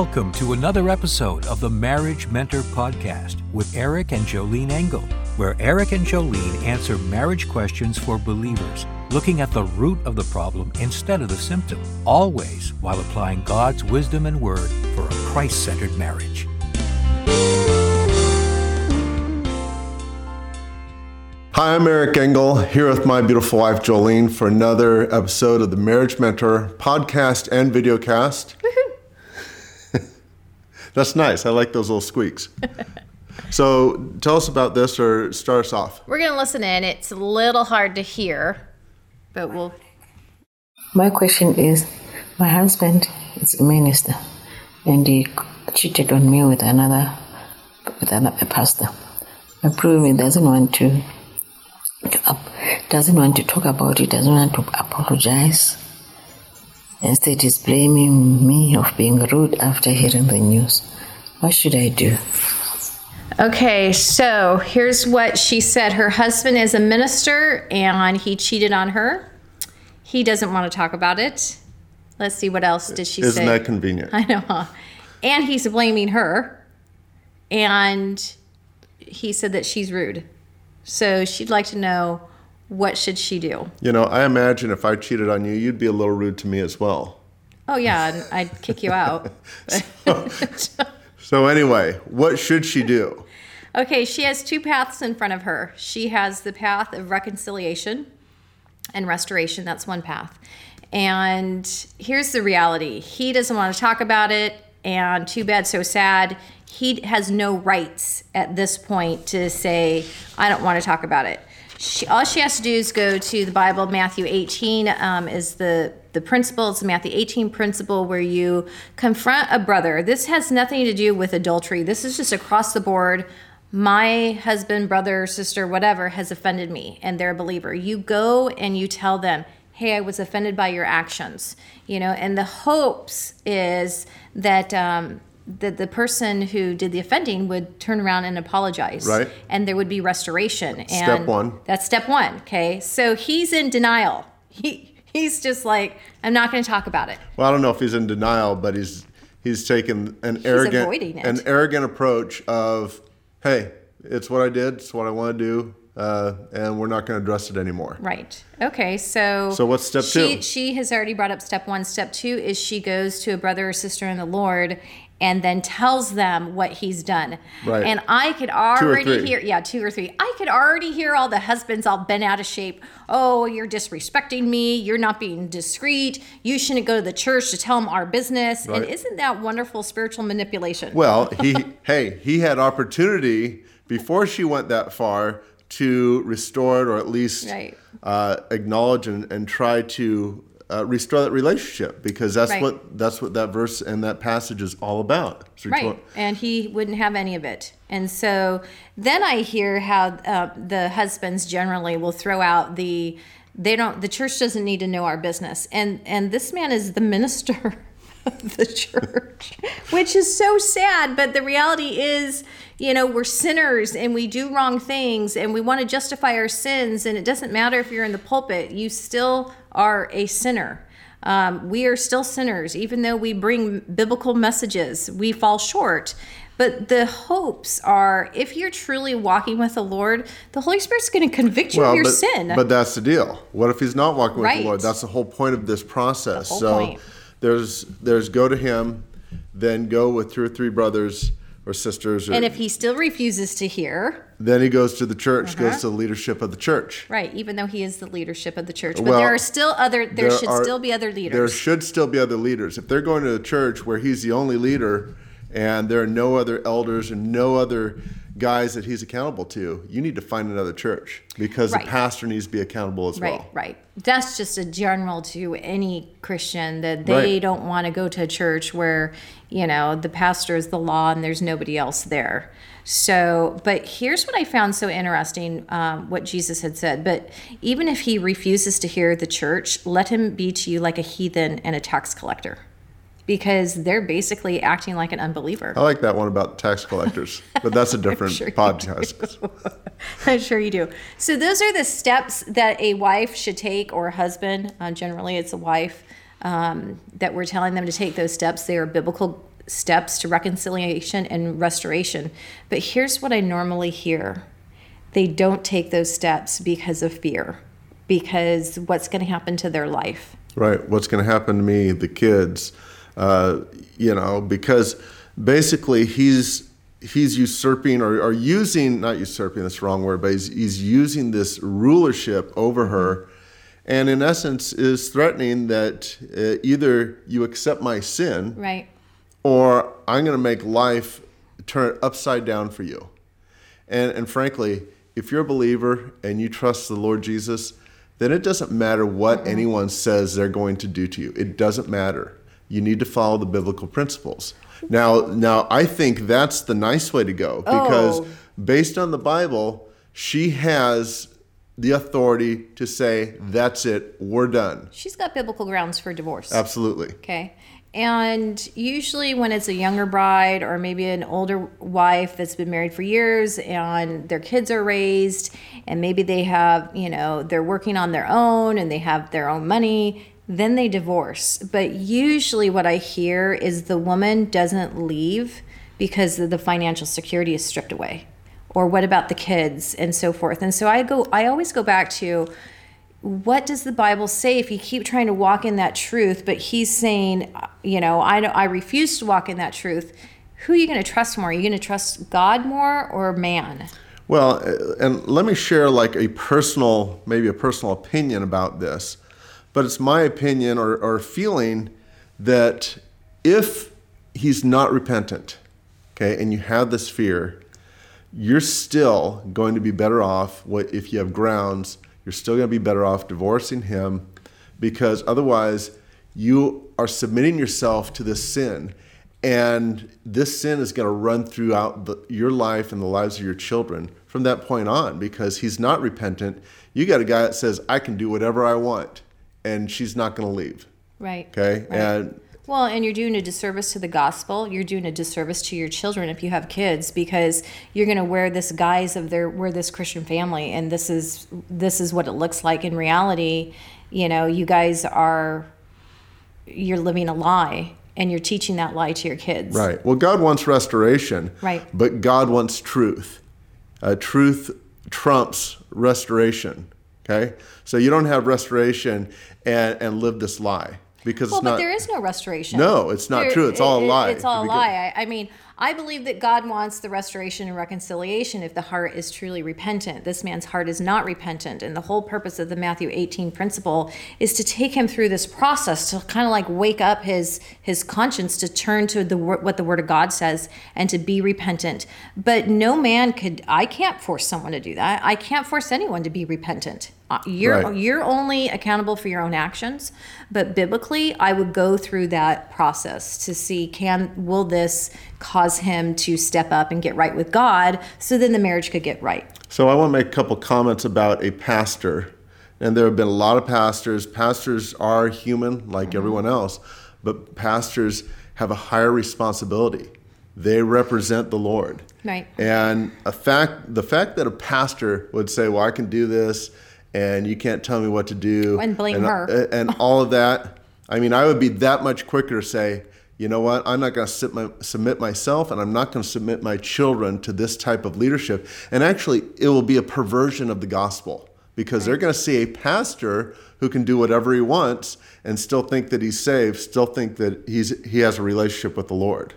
Welcome to another episode of the Marriage Mentor Podcast with Eric and Jolene Engel, where Eric and Jolene answer marriage questions for believers, looking at the root of the problem instead of the symptom, always while applying God's wisdom and word for a Christ centered marriage. Hi, I'm Eric Engel here with my beautiful wife Jolene for another episode of the Marriage Mentor podcast and videocast. That's nice. I like those little squeaks. so tell us about this or start us off. We're going to listen in. It's a little hard to hear, but we'll. My question is my husband is a minister and he cheated on me with another with another pastor. My problem doesn't want to, to doesn't want to talk about it, doesn't want to apologize. Instead, he's blaming me of being rude after hearing the news. What should I do? Okay, so here's what she said. Her husband is a minister and he cheated on her. He doesn't want to talk about it. Let's see what else did she Isn't say. that convenient? I know. Huh? And he's blaming her. And he said that she's rude. So she'd like to know what should she do? You know, I imagine if I cheated on you, you'd be a little rude to me as well. Oh yeah, and I'd kick you out. So anyway, what should she do? Okay, she has two paths in front of her. She has the path of reconciliation and restoration. That's one path. And here's the reality he doesn't want to talk about it, and too bad, so sad. He has no rights at this point to say, I don't want to talk about it. She, all she has to do is go to the Bible. Matthew 18 um, is the the principle. It's the Matthew 18 principle where you confront a brother. This has nothing to do with adultery. This is just across the board. My husband, brother, sister, whatever has offended me, and they're a believer. You go and you tell them, "Hey, I was offended by your actions." You know, and the hopes is that. Um, that the person who did the offending would turn around and apologize. Right. And there would be restoration. And Step one. That's step one. Okay. So he's in denial. He he's just like, I'm not going to talk about it. Well, I don't know if he's in denial, but he's he's taken an arrogant an arrogant approach of, hey, it's what I did, it's what I want to do, uh, and we're not going to address it anymore. Right. Okay. So So what's step she, two? She has already brought up step one. Step two is she goes to a brother or sister in the Lord and then tells them what he's done. Right. And I could already hear, yeah, two or three. I could already hear all the husbands all bent out of shape. Oh, you're disrespecting me. You're not being discreet. You shouldn't go to the church to tell them our business. And isn't that wonderful spiritual manipulation? Well, he hey, he had opportunity before she went that far to restore it or at least Right. uh, acknowledge and, and try to uh, restore that relationship because that's Right. what that's what that verse and that passage is all about. Right. And he wouldn't have any of it. And so then I hear how uh, the husbands generally will throw out the they don't the church doesn't need to know our business. And and this man is the minister of the church, which is so sad, but the reality is, you know, we're sinners and we do wrong things and we want to justify our sins and it doesn't matter if you're in the pulpit, you still are a sinner. Um, we are still sinners, even though we bring biblical messages, we fall short. But the hopes are if you're truly walking with the Lord, the Holy Spirit's going to convict you of your but, sin. But that's the deal. What if he's not walking with the Lord? That's the whole point of this process. So point. There's there's go to him, then go with two or three brothers or sisters, or and if he still refuses to hear, then he goes to the church, Uh-huh. goes to the leadership of the church. right, even though he is the leadership of the church, but Well, there are still other, there, there should are- still be other leaders. There should still be other leaders. If they're going to a church where he's the only leader and there are no other elders and no other guys that he's accountable to, you need to find another church because Right. the pastor needs to be accountable as Right, well. right. right. That's just a general to any Christian that they Right. don't want to go to a church where, you know, the pastor is the law and there's nobody else there. So, but here's what I found so interesting um, what Jesus had said. But even if he refuses to hear the church, let him be to you like a heathen and a tax collector because they're basically acting like an unbeliever. I like that one about tax collectors, but that's a different sure podcast. I'm sure you do. So those are the steps that a wife should take, or a husband. Uh, generally, it's a wife um, that we're telling them to take those steps. They are biblical steps to reconciliation and restoration. But here's what I normally hear they don't take those steps because of fear, because what's going to happen to their life. Right. What's going to happen to me, the kids, uh, you know, because basically he's he's usurping or, or using not usurping that's the wrong word but he's, he's using this rulership over her. And in essence is threatening that uh, either you accept my sin Right. or i'm going to make life turn it upside down for you. And, and frankly if you're a believer and you trust the lord jesus then it doesn't matter what anyone says they're going to do to you. It doesn't matter you need to follow the biblical principles now now i think that's the nice way to go oh. because Oh. based on the bible she has the authority to say that's it we're done She's got biblical grounds for divorce. absolutely Okay. And usually, when it's a younger bride or maybe an older wife that's been married for years and their kids are raised, and maybe they have, you know, they're working on their own and they have their own money, then they divorce. But usually, what I hear is the woman doesn't leave because the financial security is stripped away. Or what about the kids and so forth. And so I go, I always go back to, what does the Bible say if you keep trying to walk in that truth, but he's saying, you know, I I refuse to walk in that truth. Who are you going to trust more? Are you going to trust God more or man? Well, uh, and let me share like a personal, maybe a personal opinion about this, but it's my opinion or, or feeling that if he's not repentant, okay, and you have this fear, you're still going to be better off what if you have grounds, you're still going to be better off divorcing him because otherwise you are submitting yourself to this sin and this sin is going to run throughout the, your life and the lives of your children from that point on because he's not repentant. You got a guy that says, I can do whatever I want, and she's not going to leave. Right. Okay. Right. And Well, and you're doing a disservice to the gospel. You're doing a disservice to your children if you have kids because you're going to wear this guise of their we're this Christian family and this is this is what it looks like in reality. You know, you guys are you're living a lie and you're teaching that lie to your kids. Right. Well, God wants restoration. Right. But God wants truth. Uh, truth trumps restoration. Okay. So you don't have restoration and, and live this lie because Well, it's not. but there is no restoration. No, it's not true. It's all a lie. It's all a lie. I, I mean, I believe that God wants the restoration and reconciliation if the heart is truly repentant. This man's heart is not repentant. And the whole purpose of the Matthew 18 principle is to take him through this process to kind of like wake up his his conscience to turn to the what the word of God says and to be repentant. But no man could I can't force someone to do that. I can't force anyone to be repentant. Uh, You're Right. you're only accountable for your own actions but biblically i would go through that process to see can will this cause him to step up and get right with god so then the marriage could get right So I want to make a couple comments about a pastor. And there have been a lot of pastors. Pastors are human like everyone else, but pastors have a higher responsibility. They represent the Lord. Right. And a fact the fact that a pastor would say, "Well, I can do this and you can't tell me what to do." And blame and, uh, her. and all of that. I mean, I would be that much quicker to say, you know what? I'm not going to submit, submit myself and I'm not going to submit my children to this type of leadership. And actually, it will be a perversion of the gospel because they're going to see a pastor who can do whatever he wants and still think that he's saved, still think that he's he has a relationship with the Lord.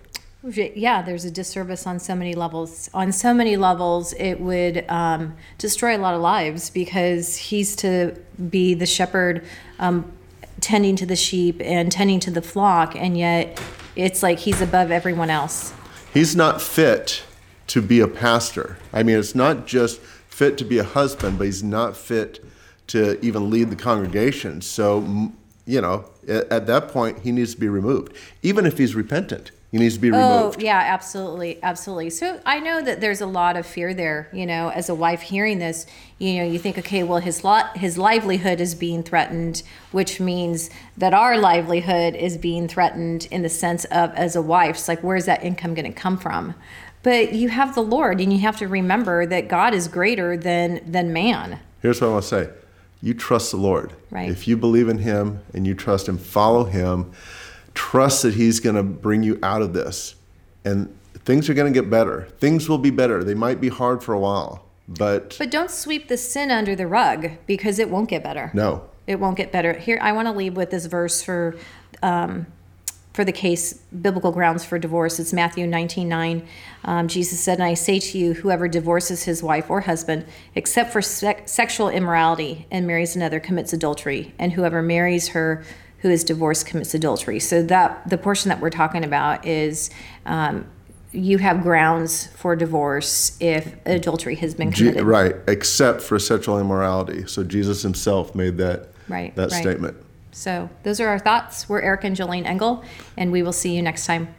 Yeah there's a disservice on so many levels on so many levels it would um, destroy a lot of lives because he's to be the shepherd um, tending to the sheep and tending to the flock and yet it's like he's above everyone else He's not fit to be a pastor. I mean, it's not just fit to be a husband, but he's not fit to even lead the congregation. So, you know, at, at that point, he needs to be removed. Even if he's repentant, he needs to be Oh, yeah, absolutely. Absolutely. So I know that there's a lot of fear there, you know, as a wife hearing this, you know, you think, okay, well, his lot, his livelihood is being threatened, which means that our livelihood is being threatened in the sense of as a wife. It's like, where's that income going to come from? But you have the Lord, and you have to remember that God is greater than than man. Here's what I want to say you trust the Lord. Right. If you believe in him and you trust him, follow him. Trust that He's going to bring you out of this. And things are going to get better. Things will be better. They might be hard for a while, but. But don't sweep the sin under the rug because it won't get better. No. It won't get better. Here, I want to leave with this verse for. Um, for the case, biblical grounds for divorce. It's Matthew 19 9. Um, Jesus said, And I say to you, whoever divorces his wife or husband, except for sec- sexual immorality, and marries another, commits adultery. And whoever marries her who is divorced commits adultery. So, that the portion that we're talking about is. Um, you have grounds for divorce if adultery has been committed. G- right, except for sexual immorality. So Jesus himself made that Right, that right. statement. So those are our thoughts. We're Eric and Jolene Engel, and we will see you next time.